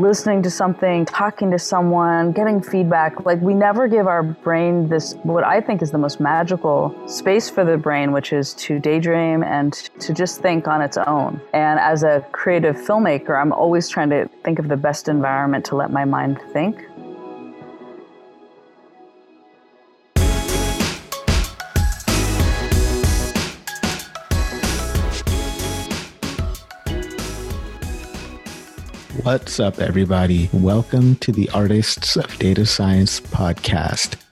listening to something, talking to someone, getting feedback. Like we never give our brain this, what I think is the most magical space for the brain, which is to daydream and to just think on its own. And as a creative filmmaker, I'm always trying to think of the best environment to let my mind think. What's up, everybody? Welcome to the Artists of Data Science podcast,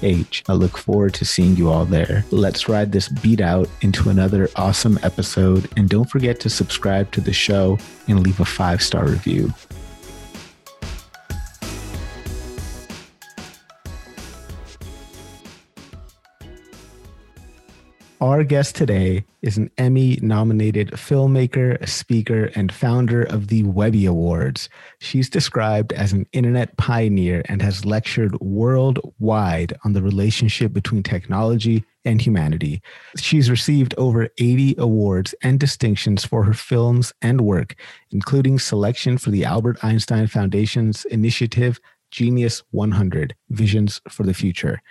ADSOH. I look forward to seeing you all there. Let's ride this beat out into another awesome episode. And don't forget to subscribe to the show and leave a five star review. Our guest today is an Emmy nominated filmmaker, speaker, and founder of the Webby Awards. She's described as an internet pioneer and has lectured worldwide on the relationship between technology and humanity. She's received over 80 awards and distinctions for her films and work, including selection for the Albert Einstein Foundation's initiative Genius 100 Visions for the Future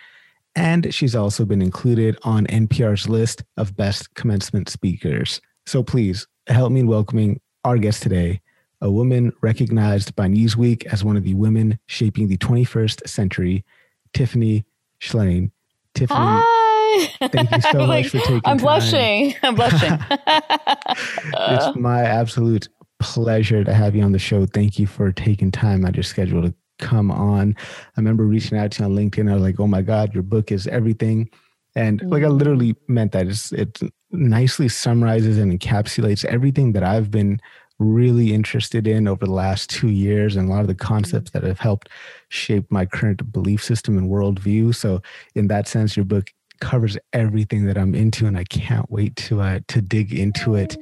and she's also been included on NPR's list of best commencement speakers. So please help me in welcoming our guest today, a woman recognized by Newsweek as one of the women shaping the 21st century, Tiffany Shlain. Tiffany. Hi. Thank you so like, much for taking I'm time. blushing. I'm blushing. it's my absolute pleasure to have you on the show. Thank you for taking time out of your schedule to come on. I remember reaching out to you on LinkedIn. I was like, oh my God, your book is everything. And like I mm. literally meant that. It's, it nicely summarizes and encapsulates everything that I've been really interested in over the last two years and a lot of the concepts that have helped shape my current belief system and worldview. So in that sense, your book covers everything that I'm into and I can't wait to uh, to dig into it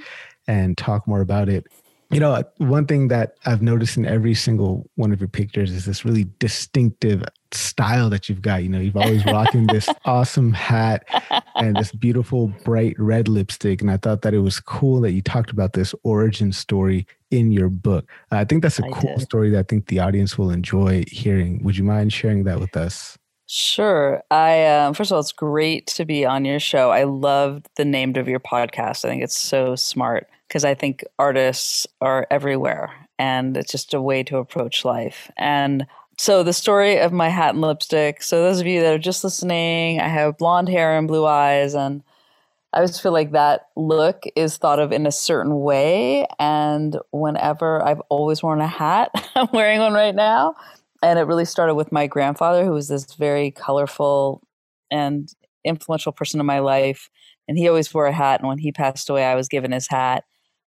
and talk more about it you know, one thing that I've noticed in every single one of your pictures is this really distinctive style that you've got. You know, you've always rocking this awesome hat and this beautiful bright red lipstick. And I thought that it was cool that you talked about this origin story in your book. I think that's a I cool did. story that I think the audience will enjoy hearing. Would you mind sharing that with us? Sure. I um, first of all, it's great to be on your show. I love the name of your podcast. I think it's so smart because I think artists are everywhere and it's just a way to approach life. And so the story of my hat and lipstick. So those of you that are just listening, I have blonde hair and blue eyes and I just feel like that look is thought of in a certain way. And whenever I've always worn a hat, I'm wearing one right now. And it really started with my grandfather, who was this very colorful and influential person in my life. And he always wore a hat. And when he passed away, I was given his hat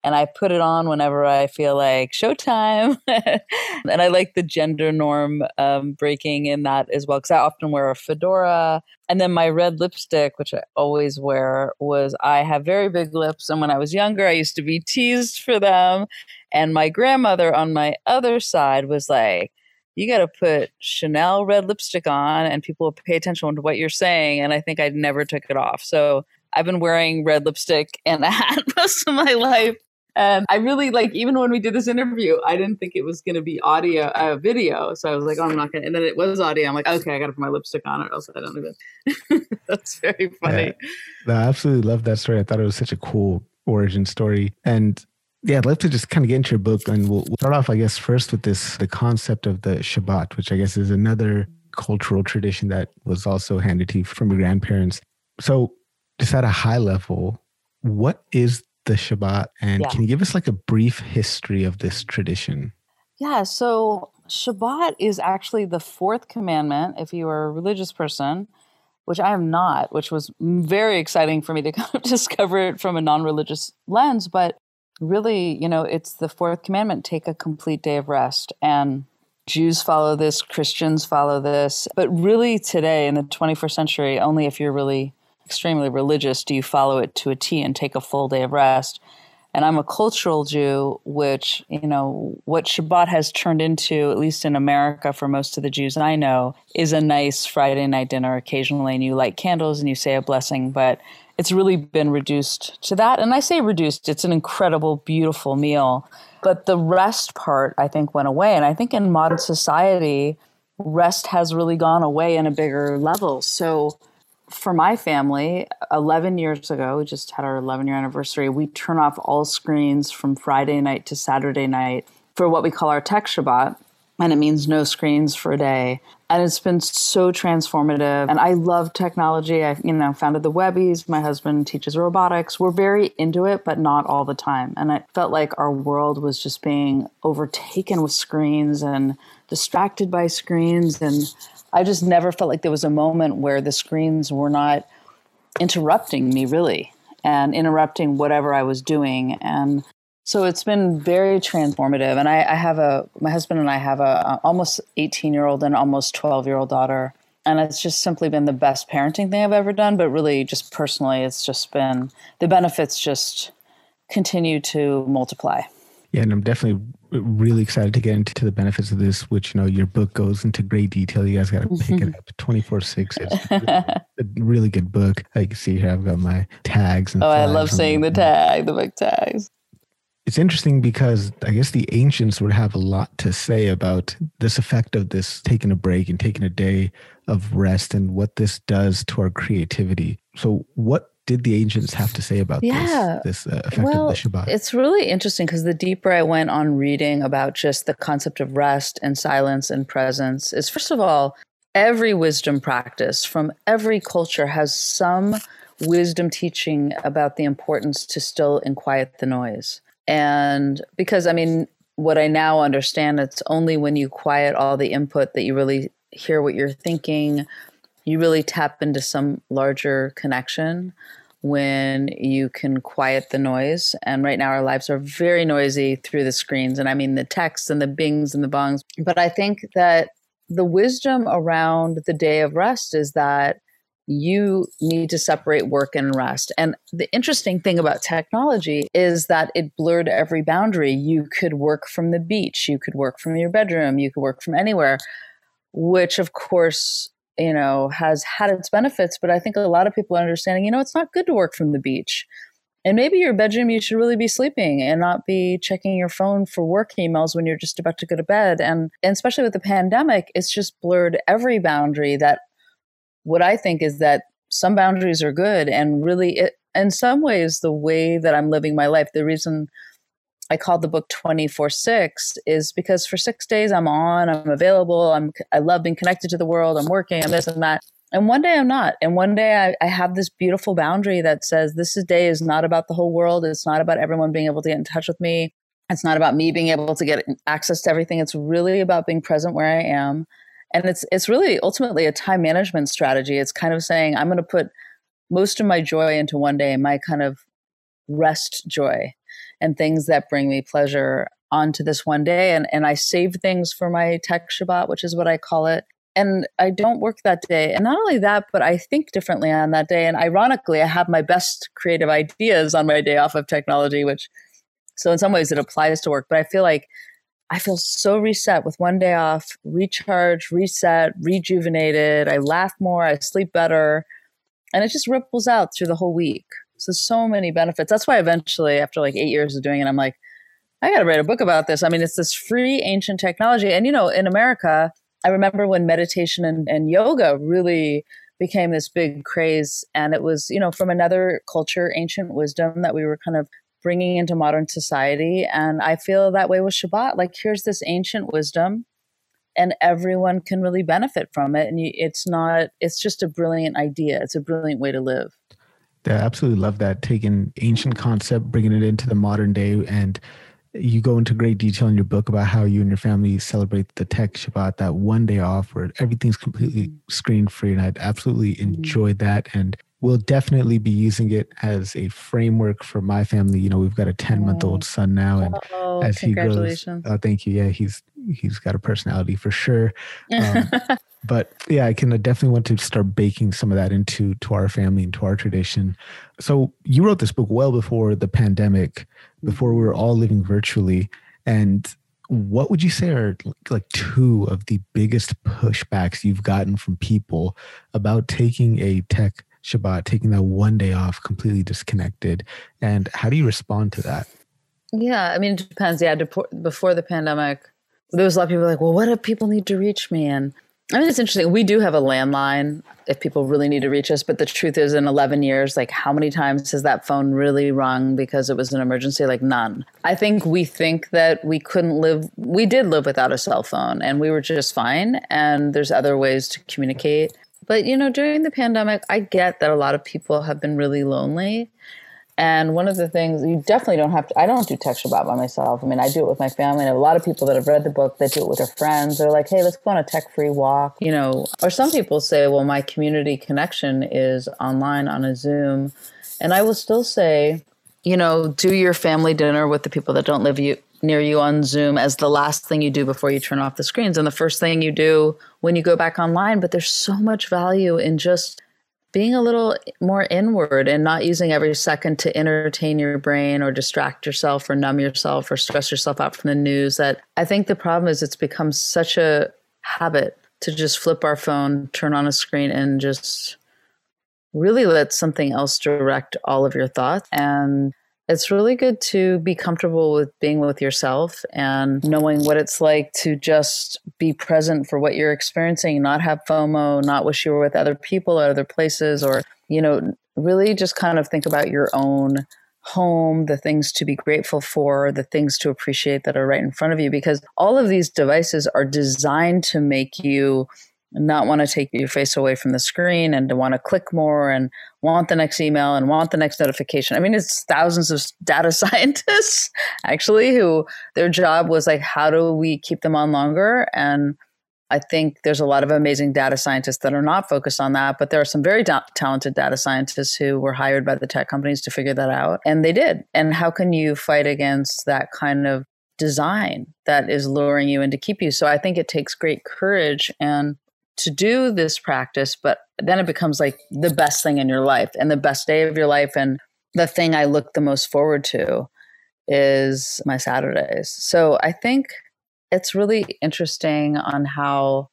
and I put it on whenever I feel like showtime. and I like the gender norm um, breaking in that as well because I often wear a fedora. And then my red lipstick, which I always wear, was I have very big lips. And when I was younger, I used to be teased for them. And my grandmother on my other side was like, you got to put Chanel red lipstick on and people will pay attention to what you're saying. And I think I never took it off. So I've been wearing red lipstick and a hat most of my life. And I really like, even when we did this interview, I didn't think it was going to be audio, uh, video. So I was like, oh, I'm not going to. And then it was audio. I'm like, okay, I got to put my lipstick on or else I don't even. That's very funny. Yeah. I absolutely love that story. I thought it was such a cool origin story. And yeah, I'd love to just kind of get into your book. And we'll, we'll start off, I guess, first with this the concept of the Shabbat, which I guess is another cultural tradition that was also handed to you from your grandparents. So, just at a high level, what is the Shabbat. And yeah. can you give us like a brief history of this tradition? Yeah. So Shabbat is actually the fourth commandment if you are a religious person, which I am not, which was very exciting for me to kind of discover it from a non religious lens. But really, you know, it's the fourth commandment take a complete day of rest. And Jews follow this, Christians follow this. But really, today in the 21st century, only if you're really extremely religious do you follow it to a T and take a full day of rest. And I'm a cultural Jew, which, you know, what Shabbat has turned into, at least in America for most of the Jews I know, is a nice Friday night dinner occasionally. And you light candles and you say a blessing. But it's really been reduced to that. And I say reduced, it's an incredible, beautiful meal. But the rest part, I think, went away. And I think in modern society, rest has really gone away in a bigger level. So for my family, 11 years ago, we just had our 11 year anniversary, we turn off all screens from Friday night to Saturday night for what we call our tech Shabbat. And it means no screens for a day. And it's been so transformative. And I love technology. I, you know, founded the Webbies. My husband teaches robotics. We're very into it, but not all the time. And I felt like our world was just being overtaken with screens and distracted by screens. And I just never felt like there was a moment where the screens were not interrupting me really and interrupting whatever I was doing. And so it's been very transformative. And I, I have a, my husband and I have a, a almost 18 year old and almost 12 year old daughter. And it's just simply been the best parenting thing I've ever done. But really, just personally, it's just been the benefits just continue to multiply. Yeah, and I'm definitely really excited to get into the benefits of this, which you know your book goes into great detail. You guys got to pick it mm-hmm. up 24 6. It's a really good book. I can see here I've got my tags. And oh, I love seeing the tag, the book tags. It's interesting because I guess the ancients would have a lot to say about this effect of this taking a break and taking a day of rest and what this does to our creativity. So, what did the ancients have to say about yeah. this, this uh, effect well, of the Shabbat? It's really interesting because the deeper I went on reading about just the concept of rest and silence and presence is first of all, every wisdom practice from every culture has some wisdom teaching about the importance to still and quiet the noise. And because I mean, what I now understand, it's only when you quiet all the input that you really hear what you're thinking you really tap into some larger connection when you can quiet the noise. And right now, our lives are very noisy through the screens. And I mean, the texts and the bings and the bongs. But I think that the wisdom around the day of rest is that you need to separate work and rest. And the interesting thing about technology is that it blurred every boundary. You could work from the beach, you could work from your bedroom, you could work from anywhere, which of course you know, has had its benefits, but I think a lot of people are understanding, you know, it's not good to work from the beach. And maybe your bedroom, you should really be sleeping and not be checking your phone for work emails when you're just about to go to bed. And, and especially with the pandemic, it's just blurred every boundary that what I think is that some boundaries are good. And really, it, in some ways, the way that I'm living my life, the reason I called the book 24 6 is because for six days I'm on, I'm available, I'm, I love being connected to the world, I'm working, I'm this and that. And one day I'm not. And one day I, I have this beautiful boundary that says this is day is not about the whole world. It's not about everyone being able to get in touch with me. It's not about me being able to get access to everything. It's really about being present where I am. And it's it's really ultimately a time management strategy. It's kind of saying I'm going to put most of my joy into one day, my kind of rest joy and things that bring me pleasure onto this one day. And, and I save things for my tech Shabbat, which is what I call it. And I don't work that day. And not only that, but I think differently on that day. And ironically, I have my best creative ideas on my day off of technology, which, so in some ways it applies to work. But I feel like I feel so reset with one day off, recharge, reset, rejuvenated. I laugh more, I sleep better. And it just ripples out through the whole week. So so many benefits. That's why eventually, after like eight years of doing it, I'm like, I got to write a book about this. I mean, it's this free ancient technology. And, you know, in America, I remember when meditation and, and yoga really became this big craze. And it was, you know, from another culture, ancient wisdom that we were kind of bringing into modern society. And I feel that way with Shabbat. Like, here's this ancient wisdom, and everyone can really benefit from it. And you, it's not, it's just a brilliant idea. It's a brilliant way to live. I absolutely love that. Taking ancient concept, bringing it into the modern day, and you go into great detail in your book about how you and your family celebrate the tech Shabbat, that one day off where everything's completely mm-hmm. screen free. And I'd absolutely mm-hmm. enjoyed that. And we'll definitely be using it as a framework for my family. You know, we've got a 10 month old son now. And oh, as he grows, oh, thank you. Yeah, he's he's got a personality for sure. Um, but yeah, I can definitely want to start baking some of that into to our family and to our tradition. So you wrote this book well before the pandemic, before we were all living virtually, and what would you say are like two of the biggest pushbacks you've gotten from people about taking a tech Shabbat, taking that one day off completely disconnected? And how do you respond to that? Yeah, I mean, it depends. Yeah, before the pandemic, there was a lot of people like, well, what if people need to reach me? And I mean, it's interesting. We do have a landline if people really need to reach us. But the truth is, in 11 years, like how many times has that phone really rung because it was an emergency? Like none. I think we think that we couldn't live, we did live without a cell phone and we were just fine. And there's other ways to communicate. But, you know, during the pandemic, I get that a lot of people have been really lonely. And one of the things you definitely don't have to, I don't do tech Shabbat by myself. I mean, I do it with my family. And a lot of people that have read the book, they do it with their friends. They're like, hey, let's go on a tech free walk, you know. Or some people say, well, my community connection is online on a Zoom. And I will still say, you know, do your family dinner with the people that don't live you, near you on Zoom as the last thing you do before you turn off the screens and the first thing you do when you go back online. But there's so much value in just being a little more inward and not using every second to entertain your brain or distract yourself or numb yourself or stress yourself out from the news that i think the problem is it's become such a habit to just flip our phone turn on a screen and just really let something else direct all of your thoughts and it's really good to be comfortable with being with yourself and knowing what it's like to just be present for what you're experiencing, not have FOMO, not wish you were with other people or other places, or, you know, really just kind of think about your own home, the things to be grateful for, the things to appreciate that are right in front of you, because all of these devices are designed to make you not want to take your face away from the screen and to want to click more and want the next email and want the next notification. I mean, it's thousands of data scientists actually who their job was like, how do we keep them on longer? And I think there's a lot of amazing data scientists that are not focused on that, but there are some very da- talented data scientists who were hired by the tech companies to figure that out. And they did. And how can you fight against that kind of design that is luring you in to keep you? So I think it takes great courage and to do this practice, but then it becomes like the best thing in your life and the best day of your life. And the thing I look the most forward to is my Saturdays. So I think it's really interesting on how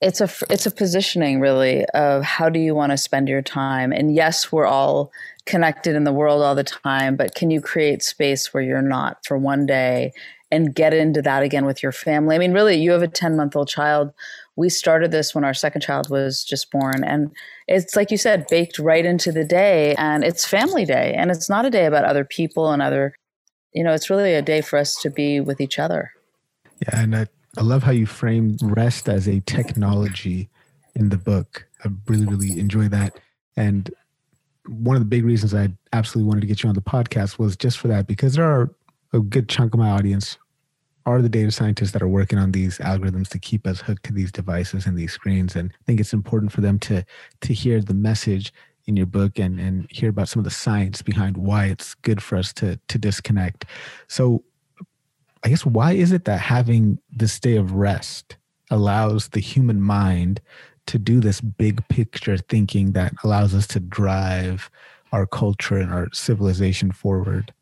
it's a it's a positioning really of how do you want to spend your time and yes we're all connected in the world all the time but can you create space where you're not for one day and get into that again with your family i mean really you have a 10 month old child we started this when our second child was just born and it's like you said baked right into the day and it's family day and it's not a day about other people and other you know it's really a day for us to be with each other. Yeah and i, I love how you frame rest as a technology in the book. I really really enjoy that and one of the big reasons i absolutely wanted to get you on the podcast was just for that because there are a good chunk of my audience are the data scientists that are working on these algorithms to keep us hooked to these devices and these screens. And I think it's important for them to to hear the message in your book and and hear about some of the science behind why it's good for us to to disconnect. So I guess why is it that having this day of rest allows the human mind to do this big picture thinking that allows us to drive our culture and our civilization forward?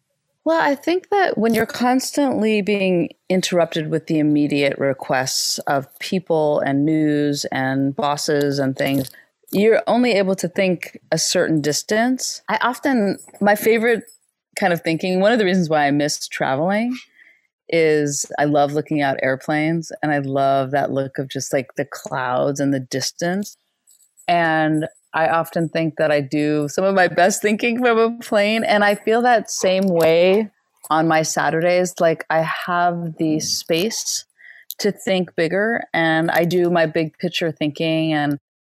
Well, I think that when you're constantly being interrupted with the immediate requests of people and news and bosses and things, you're only able to think a certain distance. I often, my favorite kind of thinking, one of the reasons why I miss traveling is I love looking out airplanes and I love that look of just like the clouds and the distance. And I often think that I do some of my best thinking from a plane. And I feel that same way on my Saturdays. Like I have the space to think bigger and I do my big picture thinking and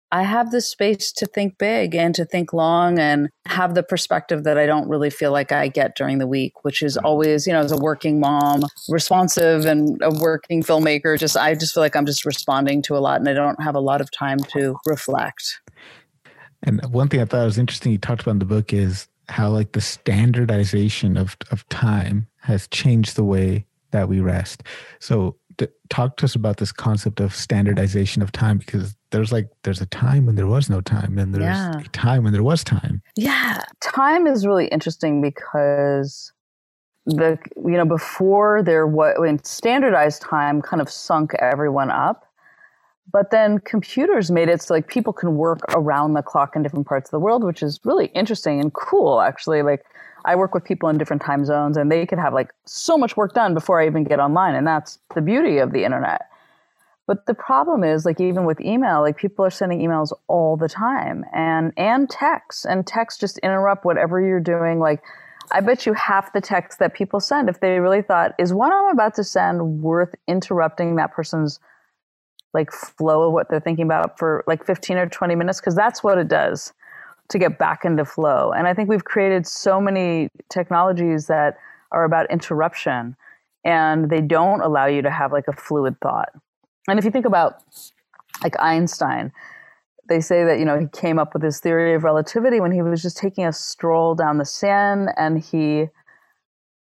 I have the space to think big and to think long and have the perspective that I don't really feel like I get during the week, which is always, you know, as a working mom, responsive and a working filmmaker, just I just feel like I'm just responding to a lot and I don't have a lot of time to reflect. And one thing I thought was interesting you talked about in the book is how like the standardization of of time has changed the way that we rest. So talk to us about this concept of standardization of time because there's like there's a time when there was no time and there's yeah. a time when there was time. Yeah, time is really interesting because the you know before there was when standardized time kind of sunk everyone up but then computers made it so like people can work around the clock in different parts of the world which is really interesting and cool actually. Like i work with people in different time zones and they could have like so much work done before i even get online and that's the beauty of the internet. But the problem is like even with email like people are sending emails all the time and and texts and texts just interrupt whatever you're doing. Like I bet you half the texts that people send, if they really thought, is what I'm about to send worth interrupting that person's like flow of what they're thinking about for like 15 or 20 minutes? Because that's what it does to get back into flow. And I think we've created so many technologies that are about interruption and they don't allow you to have like a fluid thought. And if you think about like Einstein, they say that you know he came up with his theory of relativity when he was just taking a stroll down the Seine and he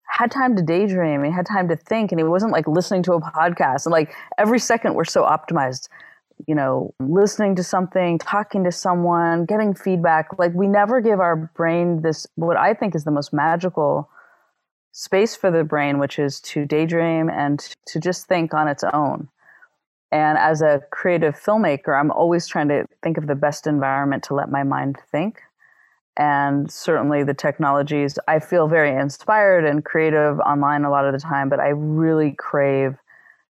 had time to daydream he had time to think and he wasn't like listening to a podcast. And like every second we're so optimized you know listening to something talking to someone getting feedback. Like we never give our brain this what i think is the most magical space for the brain which is to daydream and to just think on its own. And as a creative filmmaker, I'm always trying to think of the best environment to let my mind think. And certainly the technologies, I feel very inspired and creative online a lot of the time, but I really crave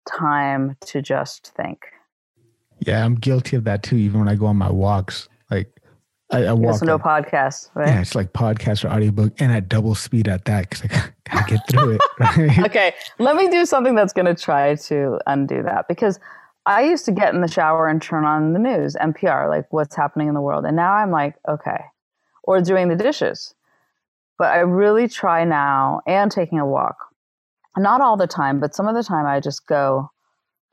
time to just think. Yeah, I'm guilty of that too, even when I go on my walks. Like, I, I walk. Listen to a podcast, right? Yeah, it's like podcast or audiobook, and at double speed at that because I gotta get through it. Right? okay, let me do something that's going to try to undo that because I used to get in the shower and turn on the news, NPR, like what's happening in the world. And now I'm like, okay, or doing the dishes. But I really try now and taking a walk. Not all the time, but some of the time I just go,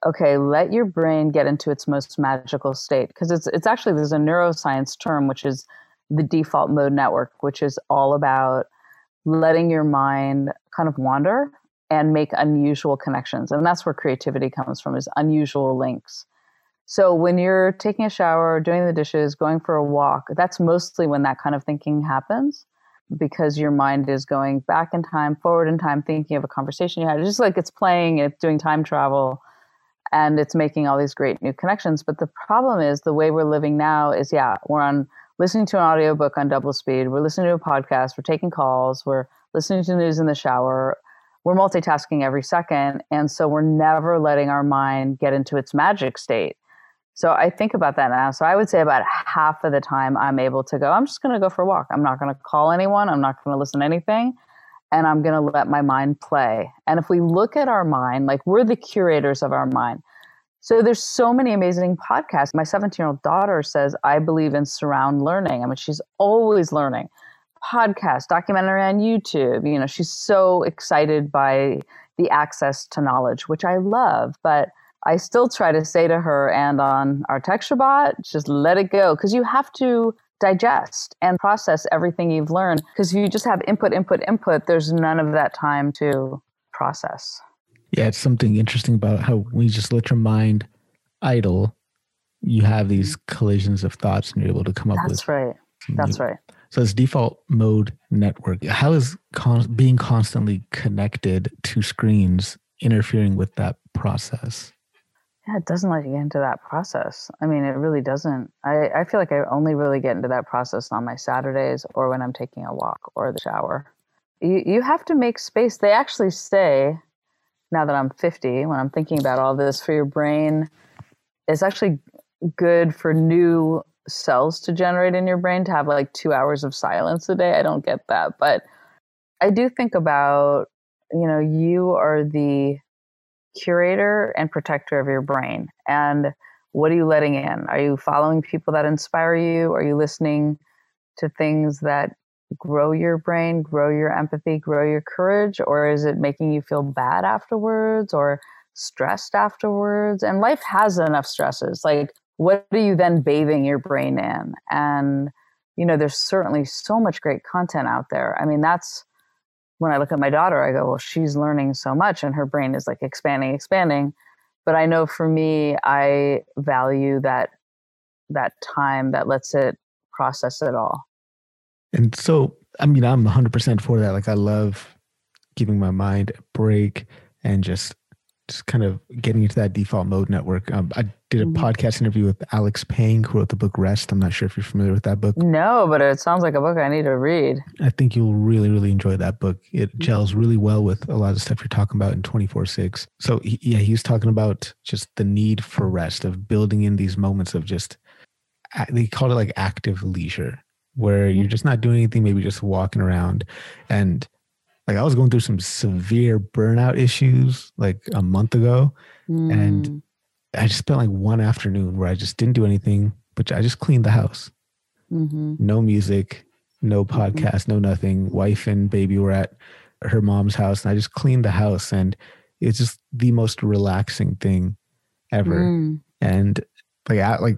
okay, let your brain get into its most magical state. Because it's, it's actually, there's a neuroscience term, which is the default mode network, which is all about letting your mind kind of wander and make unusual connections. And that's where creativity comes from is unusual links. So when you're taking a shower, doing the dishes, going for a walk, that's mostly when that kind of thinking happens because your mind is going back in time, forward in time, thinking of a conversation you had. It's just like it's playing, it's doing time travel, and it's making all these great new connections. But the problem is the way we're living now is yeah, we're on listening to an audiobook on double speed, we're listening to a podcast, we're taking calls, we're listening to news in the shower, we're multitasking every second. And so we're never letting our mind get into its magic state. So I think about that now. So I would say about half of the time I'm able to go, I'm just going to go for a walk. I'm not going to call anyone. I'm not going to listen to anything. And I'm going to let my mind play. And if we look at our mind, like we're the curators of our mind. So there's so many amazing podcasts. My 17 year old daughter says, I believe in surround learning. I mean, she's always learning podcast, documentary on YouTube. You know, she's so excited by the access to knowledge, which I love. But I still try to say to her and on our tech Shabbat, just let it go because you have to digest and process everything you've learned. Because if you just have input, input, input, there's none of that time to process. Yeah, it's something interesting about how when you just let your mind idle, you have these collisions of thoughts and you're able to come up That's with. That's right. That's right. So it's default mode network. How is con- being constantly connected to screens interfering with that process? Yeah, it doesn't let you get into that process. I mean, it really doesn't. I, I feel like I only really get into that process on my Saturdays or when I'm taking a walk or the shower. You, you have to make space. They actually say, now that I'm 50, when I'm thinking about all this, for your brain, it's actually good for new cells to generate in your brain to have like two hours of silence a day. I don't get that. But I do think about, you know, you are the curator and protector of your brain. And what are you letting in? Are you following people that inspire you? Are you listening to things that grow your brain, grow your empathy, grow your courage? Or is it making you feel bad afterwards or stressed afterwards? And life has enough stresses. Like what are you then bathing your brain in? And, you know, there's certainly so much great content out there. I mean, that's when I look at my daughter, I go, well, she's learning so much and her brain is like expanding, expanding. but I know for me, I value that that time that lets it process it all. And so, I mean, I'm 100% for that. Like, I love giving my mind a break and just just kind of getting into that default mode network. Um, I did a mm-hmm. podcast interview with Alex Pang, who wrote the book Rest. I'm not sure if you're familiar with that book. No, but it sounds like a book I need to read. I think you'll really, really enjoy that book. It mm-hmm. gels really well with a lot of stuff you're talking about in 24 6. So, he, yeah, he was talking about just the need for rest, of building in these moments of just, they called it like active leisure, where you're mm-hmm. just not doing anything, maybe just walking around. And like I was going through some severe burnout issues like a month ago. Mm. And I just spent like one afternoon where I just didn't do anything, but I just cleaned the house. Mm-hmm. No music, no mm-hmm. podcast, mm-hmm. no nothing. Wife and baby were at her mom's house and I just cleaned the house and it's just the most relaxing thing ever. Mm. And like I like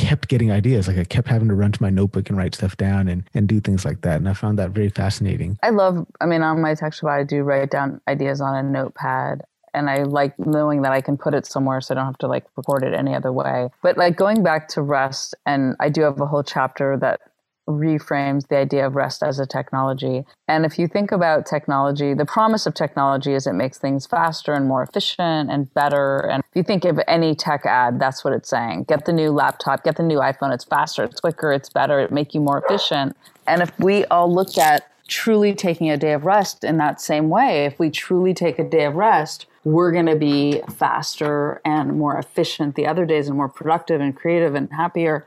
kept getting ideas. Like I kept having to run to my notebook and write stuff down and, and do things like that. And I found that very fascinating. I love, I mean, on my text I do write down ideas on a notepad. And I like knowing that I can put it somewhere so I don't have to like record it any other way. But like going back to rest, and I do have a whole chapter that reframes the idea of rest as a technology. And if you think about technology, the promise of technology is it makes things faster and more efficient and better. And if you think of any tech ad, that's what it's saying. Get the new laptop, get the new iPhone. It's faster, it's quicker, it's better, it make you more efficient. And if we all look at truly taking a day of rest in that same way, if we truly take a day of rest, we're going to be faster and more efficient the other days and more productive and creative and happier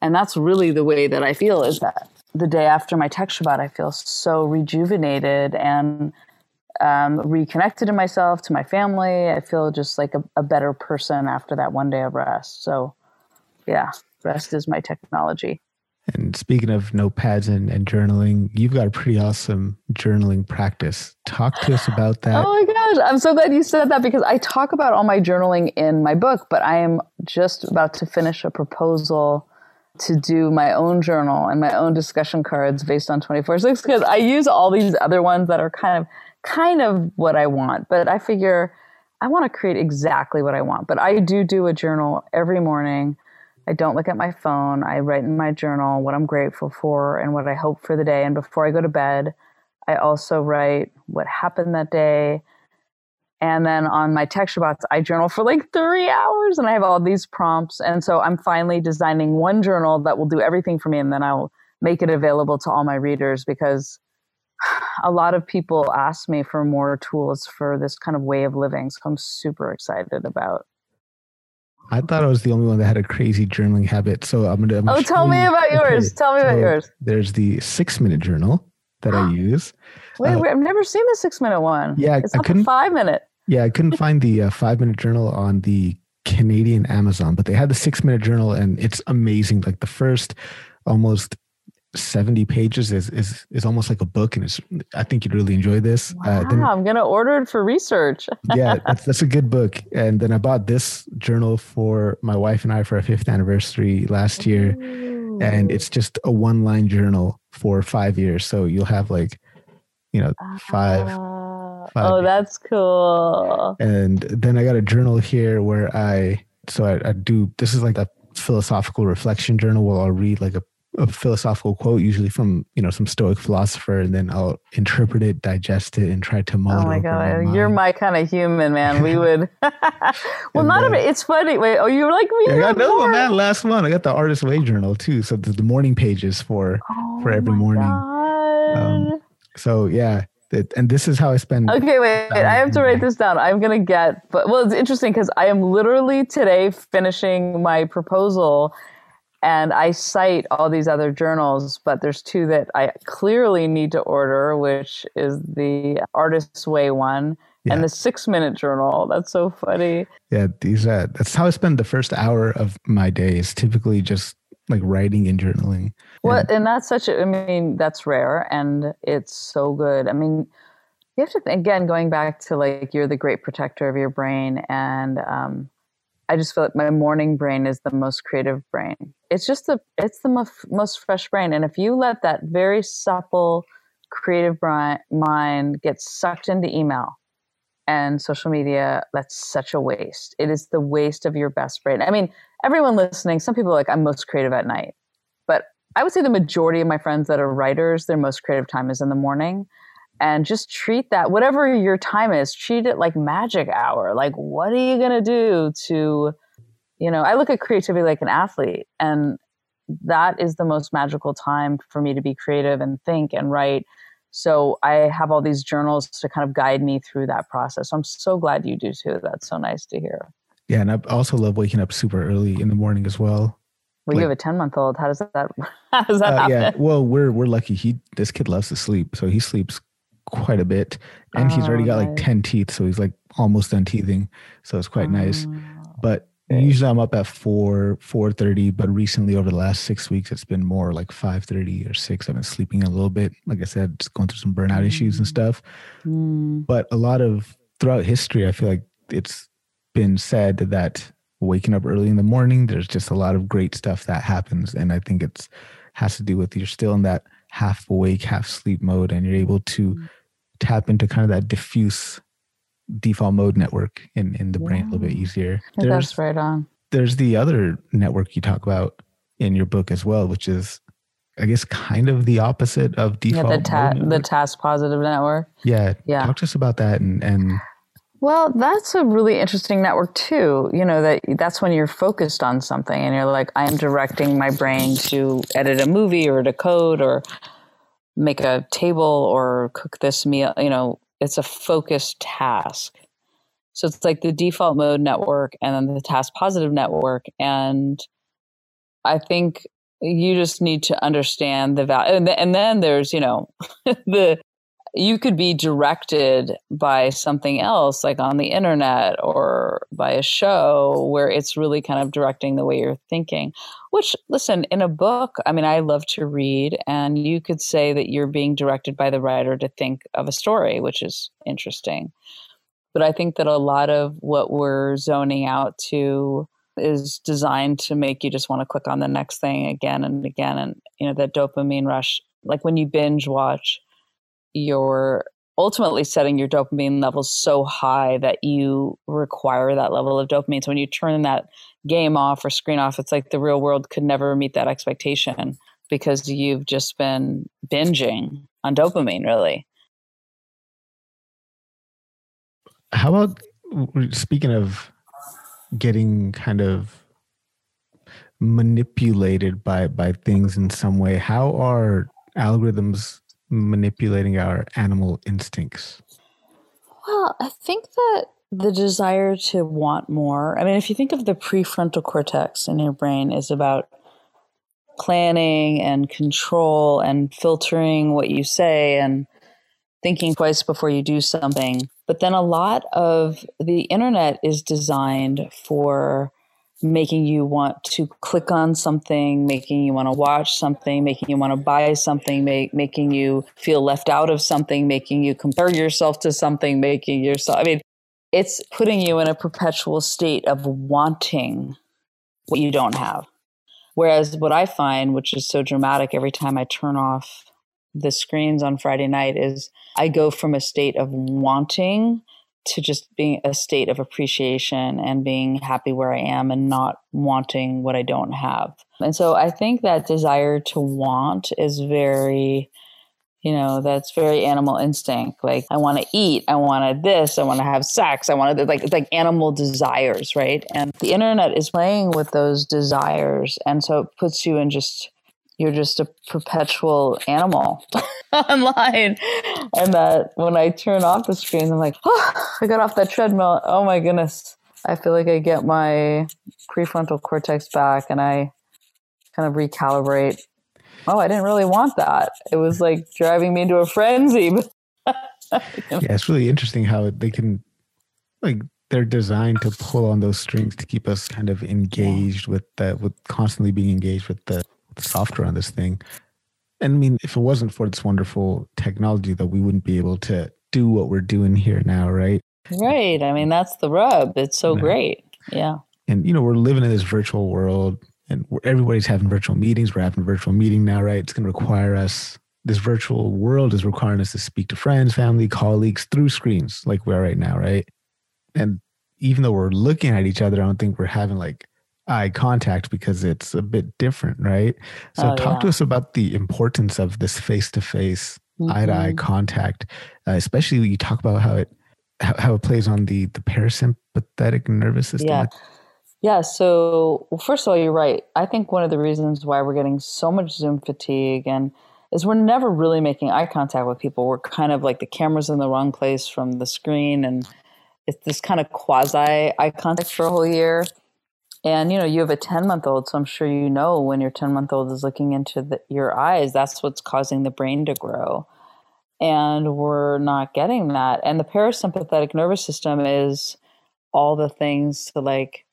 and that's really the way that I feel is that the day after my tech Shabbat, I feel so rejuvenated and um, reconnected to myself, to my family. I feel just like a, a better person after that one day of rest. So, yeah, rest is my technology. And speaking of notepads and, and journaling, you've got a pretty awesome journaling practice. Talk to us about that. Oh my gosh. I'm so glad you said that because I talk about all my journaling in my book, but I am just about to finish a proposal to do my own journal and my own discussion cards based on 24/6 because I use all these other ones that are kind of kind of what I want, but I figure I want to create exactly what I want. But I do do a journal every morning. I don't look at my phone. I write in my journal what I'm grateful for and what I hope for the day. And before I go to bed, I also write what happened that day and then on my tech Shabbats, I journal for like three hours and I have all these prompts. And so I'm finally designing one journal that will do everything for me. And then I'll make it available to all my readers because a lot of people ask me for more tools for this kind of way of living. So I'm super excited about. I thought I was the only one that had a crazy journaling habit. So I'm gonna. I'm gonna oh, tell me about yours. Tell me so about yours. There's the six minute journal that I use. Wait, uh, wait, I've never seen the six minute one. Yeah, it's not I couldn't, the five minute. Yeah, I couldn't find the uh, five minute journal on the Canadian Amazon, but they had the six minute journal, and it's amazing. Like the first almost 70 pages is is is almost like a book and it's i think you'd really enjoy this. Wow, uh, then, i'm gonna order it for research. Yeah that's, that's a good book. And then i bought this journal for my wife and i for our fifth anniversary last year. Ooh. and it's just a one line journal for five years. So you'll have like you know five uh oh, that's cool. And then I got a journal here where I so I, I do this is like a philosophical reflection journal where I'll read like a, a philosophical quote, usually from you know some Stoic philosopher, and then I'll interpret it, digest it, and try to mull oh my god, my you're my kind of human, man. We would. well, not of it. It's funny. Wait, oh, you're like me. I got another one, man. Last one. I got the Artist Way journal too. So the, the morning pages for oh for every morning. Um, so yeah, and this is how I spend. Okay, wait, wait I have to write this down. I'm gonna get, but well, it's interesting because I am literally today finishing my proposal, and I cite all these other journals, but there's two that I clearly need to order, which is the Artist's Way one. Yeah. And the six minute journal. That's so funny. Yeah, these uh, that's how I spend the first hour of my days. Typically just like writing and journaling. Well, and, and that's such a, I mean, that's rare and it's so good. I mean, you have to, again, going back to like, you're the great protector of your brain. And um, I just feel like my morning brain is the most creative brain. It's just the, it's the most, most fresh brain. And if you let that very supple, creative mind get sucked into email and social media, that's such a waste. It is the waste of your best brain. I mean, everyone listening, some people like, I'm most creative at night. But I would say the majority of my friends that are writers, their most creative time is in the morning. And just treat that, whatever your time is, treat it like magic hour. Like, what are you going to do to, you know, I look at creativity like an athlete, and that is the most magical time for me to be creative and think and write so I have all these journals to kind of guide me through that process. So I'm so glad you do too. That's so nice to hear. Yeah, and I also love waking up super early in the morning as well. Well, like, you have a ten month old. How does that? How does that uh, happen? Yeah, well, we're we're lucky. He this kid loves to sleep, so he sleeps quite a bit, and oh, he's already got nice. like ten teeth, so he's like almost done teething. So it's quite oh. nice. But Usually I'm up at four, four thirty, but recently over the last six weeks, it's been more like five thirty or six. I've been sleeping a little bit. Like I said, just going through some burnout issues and mm. stuff. Mm. But a lot of throughout history, I feel like it's been said that waking up early in the morning, there's just a lot of great stuff that happens, and I think it's has to do with you're still in that half awake, half sleep mode, and you're able to mm. tap into kind of that diffuse default mode network in, in the yeah. brain a little bit easier. There's, That's right on. There's the other network you talk about in your book as well, which is I guess kind of the opposite of default. Yeah, the, ta- the task positive network. Yeah. Yeah. Talk to us about that and, and well, that's a really interesting network too. You know that that's when you're focused on something and you're like, I am directing my brain to edit a movie or to code or make a table or cook this meal. You know, it's a focused task. So it's like the default mode network and then the task positive network. And I think you just need to understand the value. And, and then there's, you know, the you could be directed by something else like on the internet or by a show where it's really kind of directing the way you're thinking which listen in a book i mean i love to read and you could say that you're being directed by the writer to think of a story which is interesting. But i think that a lot of what we're zoning out to is designed to make you just want to click on the next thing again and again and you know that dopamine rush like when you binge watch you're ultimately setting your dopamine levels so high that you require that level of dopamine. So when you turn that game off or screen off, it's like the real world could never meet that expectation because you've just been binging on dopamine, really. How about speaking of getting kind of manipulated by by things in some way, how are algorithms manipulating our animal instincts? Well, I think that the desire to want more. I mean, if you think of the prefrontal cortex in your brain is about planning and control and filtering what you say and thinking twice before you do something. But then a lot of the internet is designed for making you want to click on something, making you want to watch something, making you want to buy something, make, making you feel left out of something, making you compare yourself to something, making yourself, I mean, it's putting you in a perpetual state of wanting what you don't have. Whereas what I find, which is so dramatic every time I turn off the screens on Friday night, is I go from a state of wanting to just being a state of appreciation and being happy where I am and not wanting what I don't have. And so I think that desire to want is very you know that's very animal instinct like i want to eat i want this i want to have sex i want to like it's like animal desires right and the internet is playing with those desires and so it puts you in just you're just a perpetual animal online. And that when I turn off the screen, I'm like, oh, I got off that treadmill. Oh my goodness. I feel like I get my prefrontal cortex back and I kind of recalibrate. Oh, I didn't really want that. It was like driving me into a frenzy. yeah, it's really interesting how they can, like, they're designed to pull on those strings to keep us kind of engaged with that, with constantly being engaged with the software on this thing. And I mean, if it wasn't for this wonderful technology, that we wouldn't be able to do what we're doing here now, right? Right. I mean, that's the rub. It's so great. Yeah. And you know, we're living in this virtual world, and everybody's having virtual meetings. We're having a virtual meeting now, right? It's going to require us this virtual world is requiring us to speak to friends, family, colleagues through screens like we are right now, right? And even though we're looking at each other, I don't think we're having like eye contact because it's a bit different, right? So, oh, talk yeah. to us about the importance of this face to face, eye to eye contact, uh, especially when you talk about how it how, how it plays on the the parasympathetic nervous system. Yeah. Yeah. So, well, first of all, you're right. I think one of the reasons why we're getting so much Zoom fatigue and is we're never really making eye contact with people. We're kind of like the camera's in the wrong place from the screen, and it's this kind of quasi eye contact for a whole year. And you know, you have a 10 month old, so I'm sure you know when your 10 month old is looking into the, your eyes, that's what's causing the brain to grow. And we're not getting that. And the parasympathetic nervous system is all the things to like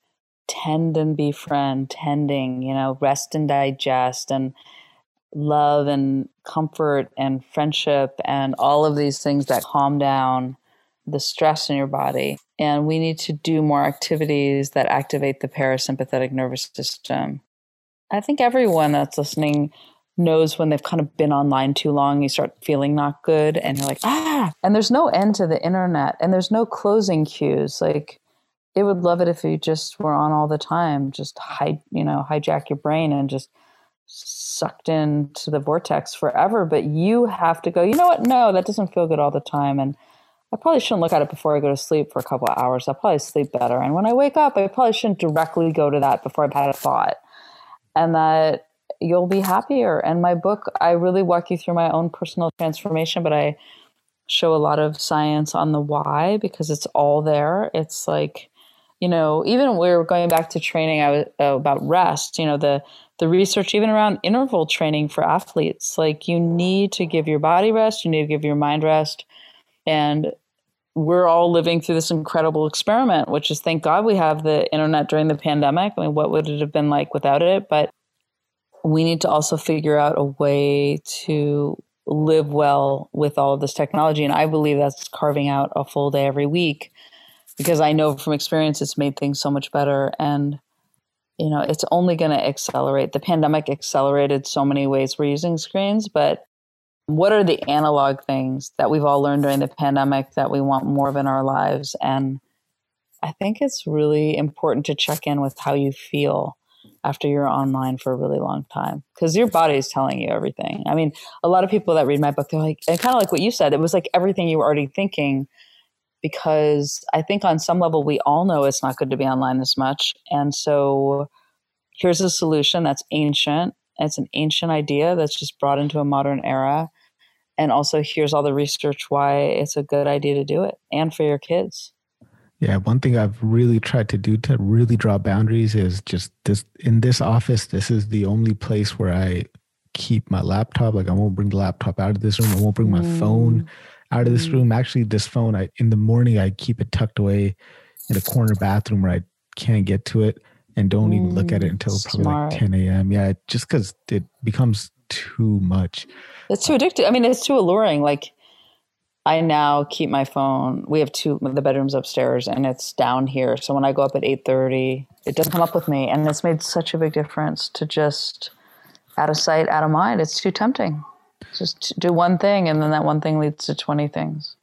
tend and befriend, tending, you know, rest and digest, and love and comfort and friendship, and all of these things that calm down the stress in your body. And we need to do more activities that activate the parasympathetic nervous system. I think everyone that's listening knows when they've kind of been online too long, you start feeling not good and you're like, ah, and there's no end to the internet and there's no closing cues. Like, it would love it if you just were on all the time, just hide, you know, hijack your brain and just sucked into the vortex forever. But you have to go, you know what? No, that doesn't feel good all the time. And I probably shouldn't look at it before I go to sleep for a couple of hours. I'll probably sleep better. And when I wake up, I probably shouldn't directly go to that before I've had a thought. And that you'll be happier. And my book, I really walk you through my own personal transformation, but I show a lot of science on the why because it's all there. It's like, you know, even we are going back to training I was, uh, about rest, you know, the the research even around interval training for athletes, like you need to give your body rest, you need to give your mind rest and we're all living through this incredible experiment, which is thank God we have the internet during the pandemic. I mean, what would it have been like without it? But we need to also figure out a way to live well with all of this technology. And I believe that's carving out a full day every week because I know from experience it's made things so much better. And, you know, it's only going to accelerate. The pandemic accelerated so many ways we're using screens, but what are the analog things that we've all learned during the pandemic that we want more of in our lives? And i think it's really important to check in with how you feel after you're online for a really long time because your body is telling you everything. I mean a lot of people that read my book they're like and kind of like what you said it was like everything you were already thinking because i think on some level we all know it's not good to be online this much. And so here's a solution that's ancient. It's an ancient idea that's just brought into a modern era and also here's all the research why it's a good idea to do it and for your kids yeah one thing i've really tried to do to really draw boundaries is just this in this office this is the only place where i keep my laptop like i won't bring the laptop out of this room i won't bring my mm. phone out of this mm. room actually this phone i in the morning i keep it tucked away in a corner bathroom where i can't get to it and don't mm. even look at it mm, until probably Smart. like 10 a.m yeah just because it becomes too much it's too uh, addictive. I mean, it's too alluring. Like I now keep my phone. We have two the bedrooms upstairs, and it's down here. So when I go up at eight thirty, it doesn't come up with me, and it's made such a big difference to just out of sight, out of mind. It's too tempting. Just do one thing, and then that one thing leads to twenty things.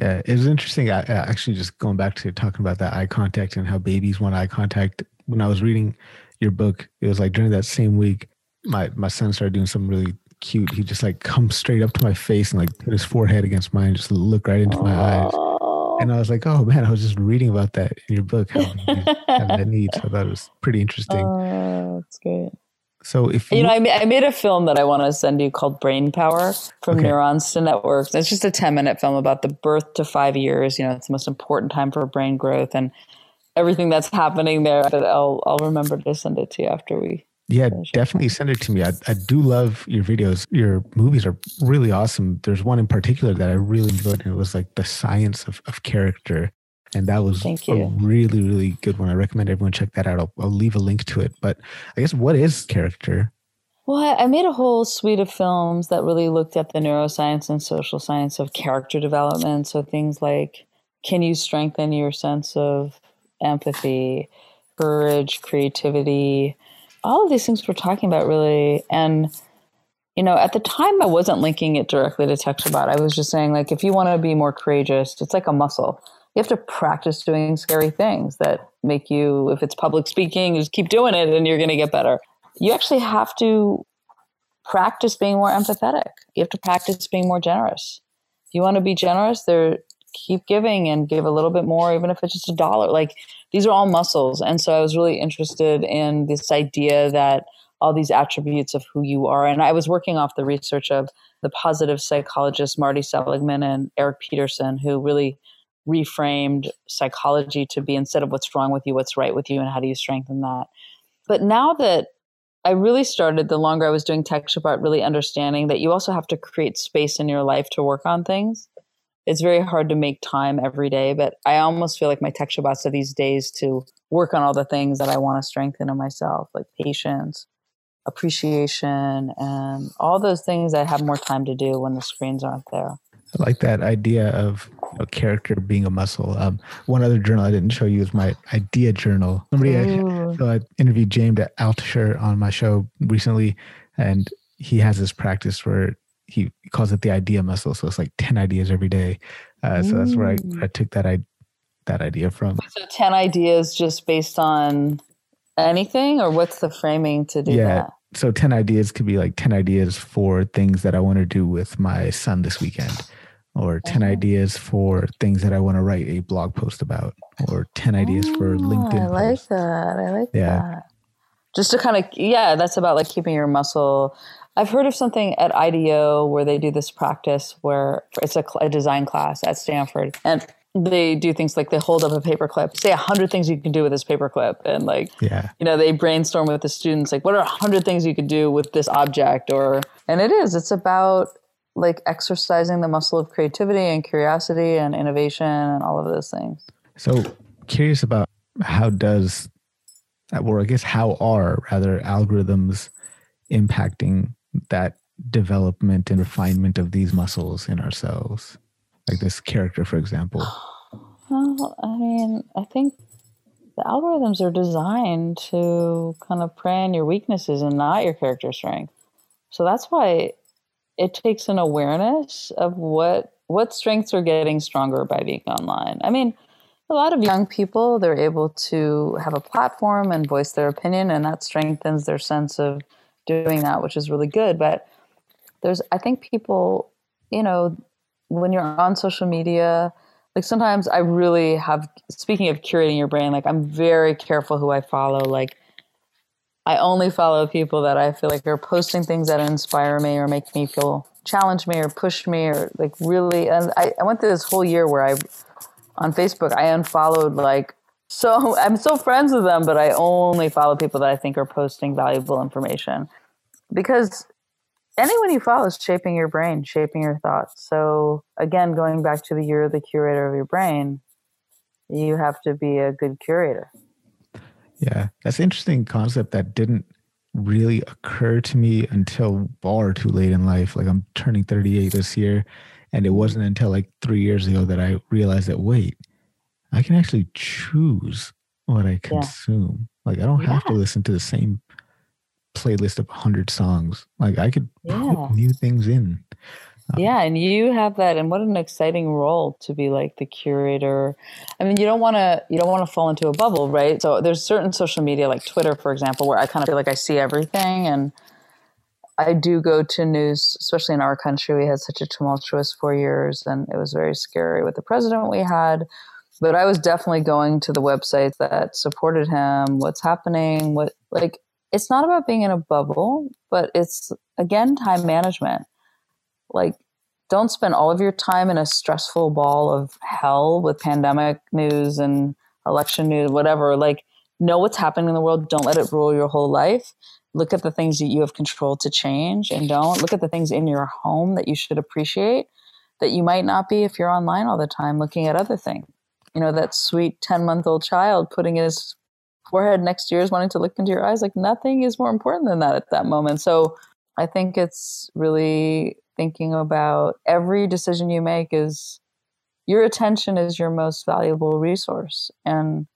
Yeah, it was interesting. I, actually just going back to talking about that eye contact and how babies want eye contact. When I was reading your book, it was like during that same week, my my son started doing something really cute. He just like comes straight up to my face and like put his forehead against mine, just look right into my eyes. And I was like, oh man, I was just reading about that in your book, how that need. So that was pretty interesting. Oh, that's great. So if you, you know, I made, I made a film that I want to send you called Brain Power from okay. Neurons to Networks. It's just a 10 minute film about the birth to five years. You know, it's the most important time for brain growth and everything that's happening there. But I'll, I'll remember to send it to you after we yeah, definitely send it to me. I, I do love your videos. Your movies are really awesome. There's one in particular that I really enjoyed, and it was like the science of, of character. And that was Thank you. a really, really good one. I recommend everyone check that out. I'll, I'll leave a link to it. But I guess what is character? Well, I made a whole suite of films that really looked at the neuroscience and social science of character development. So things like can you strengthen your sense of empathy, courage, creativity, all of these things we're talking about really and you know, at the time I wasn't linking it directly to Shabbat. I was just saying, like, if you want to be more courageous, it's like a muscle. You have to practice doing scary things that make you, if it's public speaking, just keep doing it and you're going to get better. You actually have to practice being more empathetic. You have to practice being more generous. If you want to be generous, there keep giving and give a little bit more, even if it's just a dollar. Like these are all muscles. And so I was really interested in this idea that all these attributes of who you are. And I was working off the research of the positive psychologists Marty Seligman and Eric Peterson, who really reframed psychology to be instead of what's wrong with you, what's right with you, and how do you strengthen that. But now that I really started, the longer I was doing Tech Shabbat, really understanding that you also have to create space in your life to work on things. It's very hard to make time every day, but I almost feel like my Tech Shabbats are these days to work on all the things that I want to strengthen in myself, like patience, appreciation and all those things I have more time to do when the screens aren't there. I like that idea of a character being a muscle. Um, one other journal I didn't show you is my idea journal. Somebody, I, so I interviewed James Altucher on my show recently, and he has this practice where he calls it the idea muscle. So it's like 10 ideas every day. Uh, so that's where I, I took that, I, that idea from. So 10 ideas just based on anything or what's the framing to do yeah, that? so 10 ideas could be like 10 ideas for things that I want to do with my son this weekend, or 10 oh. ideas for things that I want to write a blog post about, or 10 ideas for ah, LinkedIn. I like posts. that. I like yeah. that. Just to kind of, yeah, that's about like keeping your muscle. I've heard of something at IDEO where they do this practice where it's a, a design class at Stanford. And they do things like they hold up a paperclip, say a hundred things you can do with this paperclip, and like, yeah, you know, they brainstorm with the students like, what are a hundred things you could do with this object? Or, and it is, it's about like exercising the muscle of creativity and curiosity and innovation and all of those things. So, curious about how does, or I guess how are rather algorithms impacting that development and refinement of these muscles in ourselves? like this character, for example? Well, I mean, I think the algorithms are designed to kind of prey on your weaknesses and not your character strength. So that's why it takes an awareness of what what strengths are getting stronger by being online. I mean, a lot of young people they're able to have a platform and voice their opinion and that strengthens their sense of doing that, which is really good, but there's I think people, you know, when you're on social media, like sometimes I really have speaking of curating your brain, like I'm very careful who I follow. Like I only follow people that I feel like are posting things that inspire me or make me feel challenge me or push me or like really and I, I went through this whole year where I on Facebook I unfollowed like so I'm still friends with them, but I only follow people that I think are posting valuable information. Because anyone you follow is shaping your brain, shaping your thoughts. So again, going back to the you're the curator of your brain, you have to be a good curator. Yeah, that's an interesting concept that didn't really occur to me until far too late in life. Like I'm turning 38 this year, and it wasn't until like three years ago that I realized that wait, I can actually choose what I consume. Yeah. Like I don't yeah. have to listen to the same playlist of 100 songs. Like I could yeah. put new things in. Um, yeah, and you have that and what an exciting role to be like the curator. I mean, you don't want to you don't want to fall into a bubble, right? So there's certain social media like Twitter for example where I kind of feel like I see everything and I do go to news, especially in our country. We had such a tumultuous four years, and it was very scary with the president we had. But I was definitely going to the websites that supported him. What's happening? What like it's not about being in a bubble, but it's again time management. Like, don't spend all of your time in a stressful ball of hell with pandemic news and election news, whatever. Like, know what's happening in the world. Don't let it rule your whole life. Look at the things that you have control to change and don't. Look at the things in your home that you should appreciate that you might not be if you're online all the time looking at other things. You know, that sweet 10 month old child putting his forehead next to yours wanting to look into your eyes. Like nothing is more important than that at that moment. So I think it's really thinking about every decision you make is your attention is your most valuable resource. And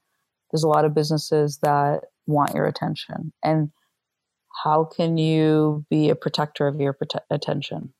there's a lot of businesses that want your attention. And how can you be a protector of your prote- attention?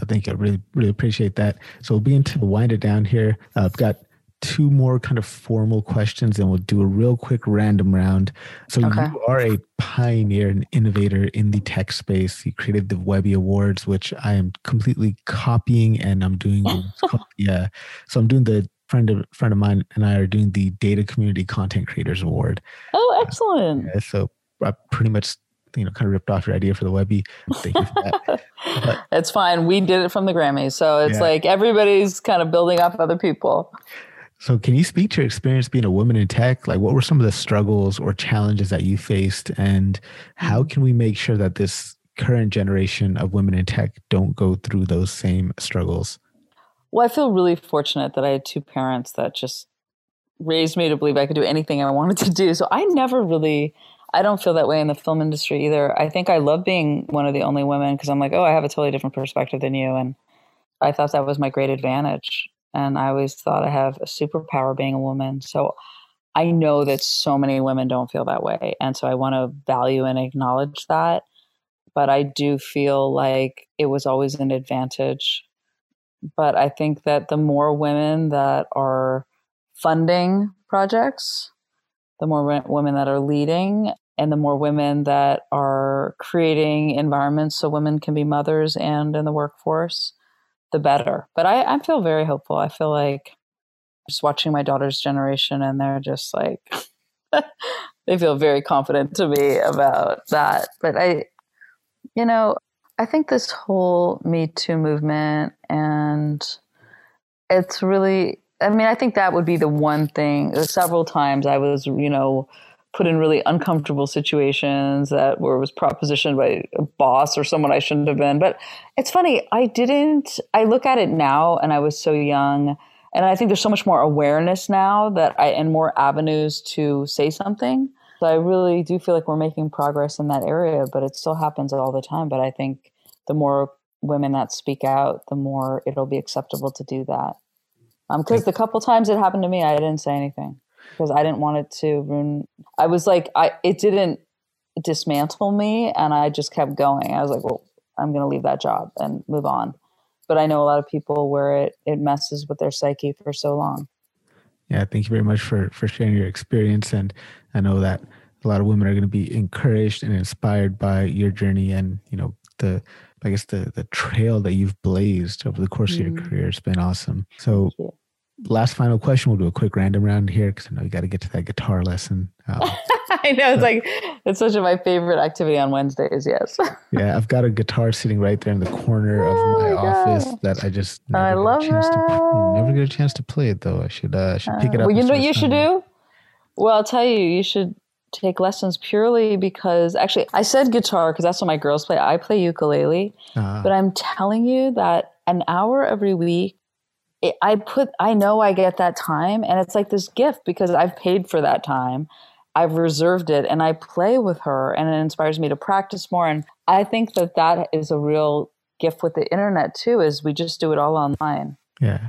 I think I really, really appreciate that. So we'll to wind it down here. I've got two more kind of formal questions and we'll do a real quick random round. So okay. you are a pioneer and innovator in the tech space. You created the Webby Awards, which I am completely copying and I'm doing yeah. So I'm doing the friend of friend of mine and I are doing the Data Community Content Creators Award. Oh, excellent. Uh, so I pretty much you know kind of ripped off your idea for the Webby. Thank you for that. But, it's fine. We did it from the Grammys, so it's yeah. like everybody's kind of building up other people. So, can you speak to your experience being a woman in tech? Like, what were some of the struggles or challenges that you faced, and how mm-hmm. can we make sure that this current generation of women in tech don't go through those same struggles? Well, I feel really fortunate that I had two parents that just raised me to believe I could do anything I wanted to do. So, I never really, I don't feel that way in the film industry either. I think I love being one of the only women because I'm like, oh, I have a totally different perspective than you. And I thought that was my great advantage. And I always thought I have a superpower being a woman. So I know that so many women don't feel that way. And so I want to value and acknowledge that. But I do feel like it was always an advantage. But I think that the more women that are funding projects, the more women that are leading, and the more women that are creating environments so women can be mothers and in the workforce, the better. But I, I feel very hopeful. I feel like just watching my daughter's generation and they're just like they feel very confident to me about that. But I you know, I think this whole Me Too movement and it's really I mean, I think that would be the one thing. Uh, several times I was, you know, put in really uncomfortable situations that were was propositioned by a boss or someone I shouldn't have been. But it's funny, I didn't I look at it now and I was so young and I think there's so much more awareness now that I and more avenues to say something. So I really do feel like we're making progress in that area, but it still happens all the time. But I think the more women that speak out, the more it'll be acceptable to do that. Because um, the couple times it happened to me, I didn't say anything because I didn't want it to ruin. I was like, I it didn't dismantle me, and I just kept going. I was like, well, I'm going to leave that job and move on. But I know a lot of people where it it messes with their psyche for so long. Yeah, thank you very much for for sharing your experience, and I know that a lot of women are going to be encouraged and inspired by your journey, and you know the I guess the the trail that you've blazed over the course mm-hmm. of your mm. career has been awesome. So last final question. We'll do a quick random round here because I know you got to get to that guitar lesson. Um, I know it's like it's such a my favorite activity on Wednesdays. Yes. yeah, I've got a guitar sitting right there in the corner oh of my, my office that I just I love that. To, never get a chance to play it though. I should uh, should pick it uh, up. Well, you know what you should do. Well, I'll tell you, you should take lessons purely because actually I said guitar because that's what my girls play. I play ukulele, uh, but I'm telling you that an hour every week it, I put, I know I get that time and it's like this gift because I've paid for that time. I've reserved it and I play with her and it inspires me to practice more. And I think that that is a real gift with the internet too, is we just do it all online. Yeah.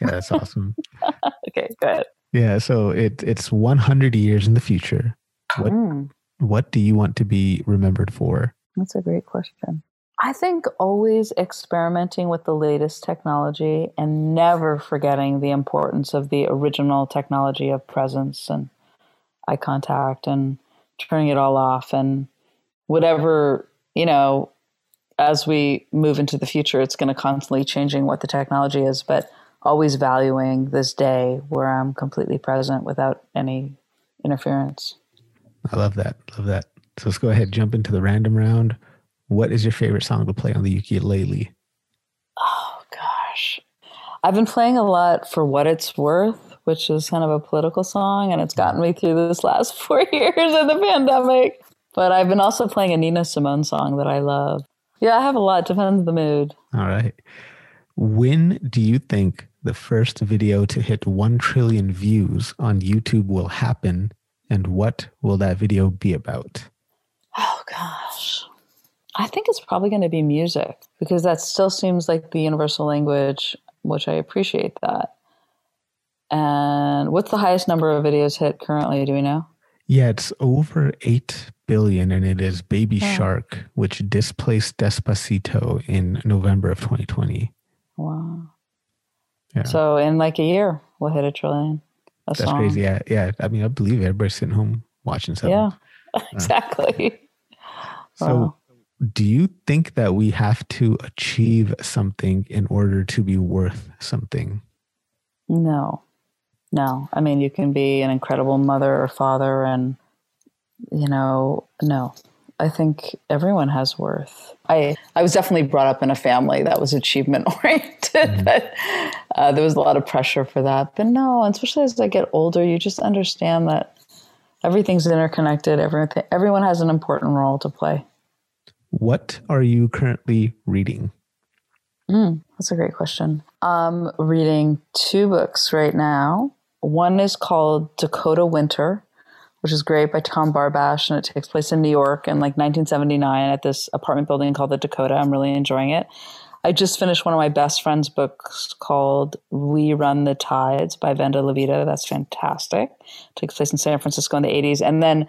Yeah. That's awesome. okay. Good. Yeah. So it, it's 100 years in the future. What, mm. what do you want to be remembered for? That's a great question. I think always experimenting with the latest technology and never forgetting the importance of the original technology of presence and eye contact and turning it all off and whatever, you know, as we move into the future, it's going to constantly changing what the technology is, but always valuing this day where I'm completely present without any interference. I love that. Love that. So let's go ahead, jump into the random round. What is your favorite song to play on the ukulele? Oh gosh. I've been playing a lot for what it's worth, which is kind of a political song, and it's gotten me through this last four years of the pandemic. But I've been also playing a Nina Simone song that I love. Yeah, I have a lot. Depends on the mood. All right. When do you think the first video to hit 1 trillion views on YouTube will happen? And what will that video be about? Oh, gosh. I think it's probably going to be music because that still seems like the universal language, which I appreciate that. And what's the highest number of videos hit currently? Do we know? Yeah, it's over 8 billion, and it is Baby oh. Shark, which displaced Despacito in November of 2020. Wow. Yeah. So in like a year, we'll hit a trillion. A That's song. crazy. Yeah, yeah. I mean, I believe everybody's sitting home watching something. Yeah, uh. exactly. so, wow. Do you think that we have to achieve something in order to be worth something? No, no. I mean, you can be an incredible mother or father, and you know, no. I think everyone has worth. I, I was definitely brought up in a family that was achievement oriented, mm-hmm. but uh, there was a lot of pressure for that. But no, especially as I get older, you just understand that everything's interconnected. Everything, everyone has an important role to play. What are you currently reading? Mm, that's a great question. I'm reading two books right now. One is called Dakota Winter, which is great by Tom Barbash, and it takes place in New York in like 1979 at this apartment building called the Dakota. I'm really enjoying it. I just finished one of my best friend's books called We Run the Tides by Vendela Vida. That's fantastic. It takes place in San Francisco in the 80s. And then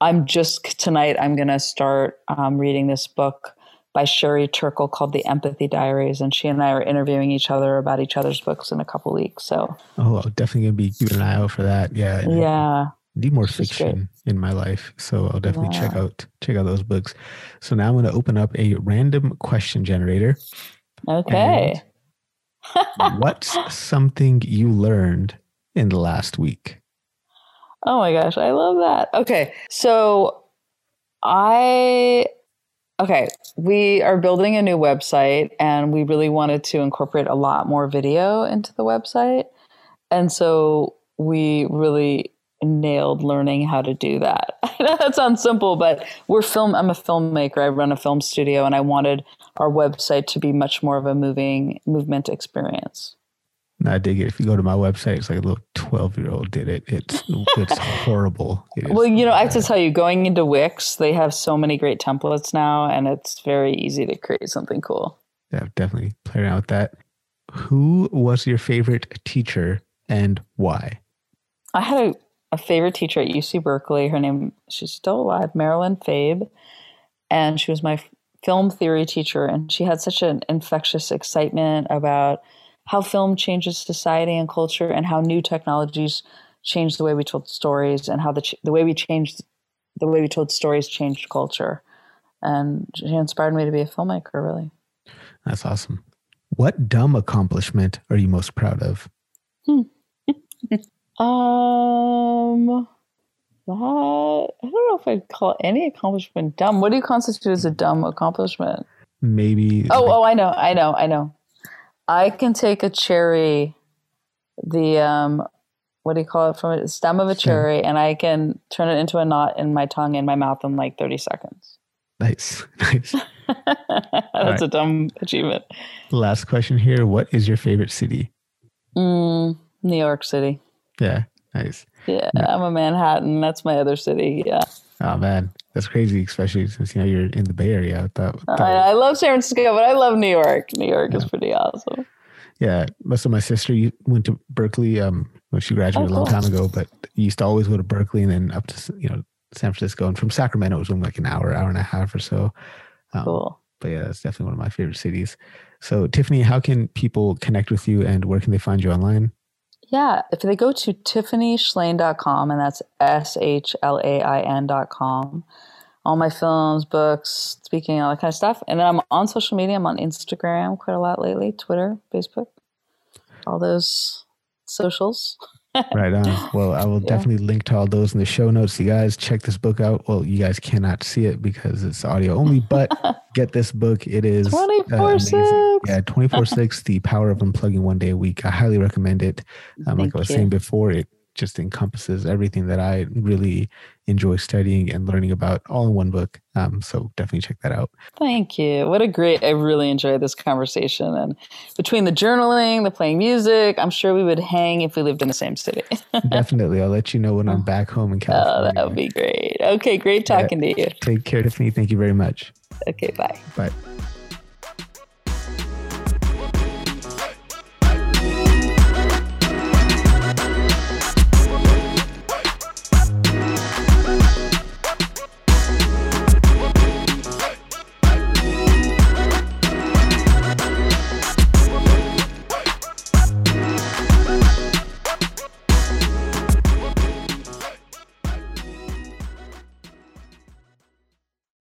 I'm just tonight, I'm going to start um, reading this book by Sherry Turkle called The Empathy Diaries. And she and I are interviewing each other about each other's books in a couple weeks. So, oh, I'm definitely going to be keeping an eye out for that. Yeah. Yeah need more fiction in my life so i'll definitely yeah. check out check out those books so now i'm going to open up a random question generator okay what's something you learned in the last week oh my gosh i love that okay so i okay we are building a new website and we really wanted to incorporate a lot more video into the website and so we really nailed learning how to do that. I know that sounds simple, but we're film. I'm a filmmaker. I run a film studio, and I wanted our website to be much more of a moving movement experience. I dig it. If you go to my website, it's like a little 12 year old did it. It's it's horrible. It well, you know, bad. I have to tell you, going into Wix, they have so many great templates now, and it's very easy to create something cool. Yeah, definitely play around with that. Who was your favorite teacher and why? I had a a favorite teacher at UC Berkeley. Her name, she's still alive, Marilyn Fabe. And she was my film theory teacher. And she had such an infectious excitement about how film changes society and culture and how new technologies change the way we told stories and how the, the way we changed the way we told stories changed culture. And she inspired me to be a filmmaker, really. That's awesome. What dumb accomplishment are you most proud of? Hmm. Um, that I don't know if I'd call any accomplishment dumb. What do you constitute as a dumb accomplishment? Maybe. Oh, oh, I know, I know, I know. I can take a cherry, the um, what do you call it from a stem of a cherry, and I can turn it into a knot in my tongue and my mouth in like thirty seconds. Nice, nice. That's right. a dumb achievement. Last question here: What is your favorite city? Mm, New York City. Yeah, nice. Yeah, I'm a Manhattan. That's my other city. Yeah. Oh man, that's crazy, especially since you know you're in the Bay Area. I thought, thought I, I, love San Francisco, but I love New York. New York yeah. is pretty awesome. Yeah, most of my sister went to Berkeley. Um, when she graduated oh, a long time ago, but used to always go to Berkeley and then up to you know San Francisco. And from Sacramento, it was only like an hour, hour and a half or so. Um, cool. But yeah, that's definitely one of my favorite cities. So, Tiffany, how can people connect with you and where can they find you online? Yeah, if they go to tiffanyshlain.com, and that's S H L A I N.com, all my films, books, speaking, all that kind of stuff. And then I'm on social media. I'm on Instagram quite a lot lately, Twitter, Facebook, all those socials. Right on. Well, I will yeah. definitely link to all those in the show notes. You guys check this book out. Well, you guys cannot see it because it's audio only, but get this book. It is 24 uh, 6. Yeah, 24 6, The Power of Unplugging One Day a Week. I highly recommend it. Um, like I was you. saying before, it just encompasses everything that I really enjoy studying and learning about all in one book. Um, so definitely check that out. Thank you. What a great, I really enjoyed this conversation. And between the journaling, the playing music, I'm sure we would hang if we lived in the same city. definitely. I'll let you know when I'm back home in California. Oh, that would be great. Okay, great talking yeah. to you. Take care, Tiffany. Thank you very much. Okay, bye. Bye.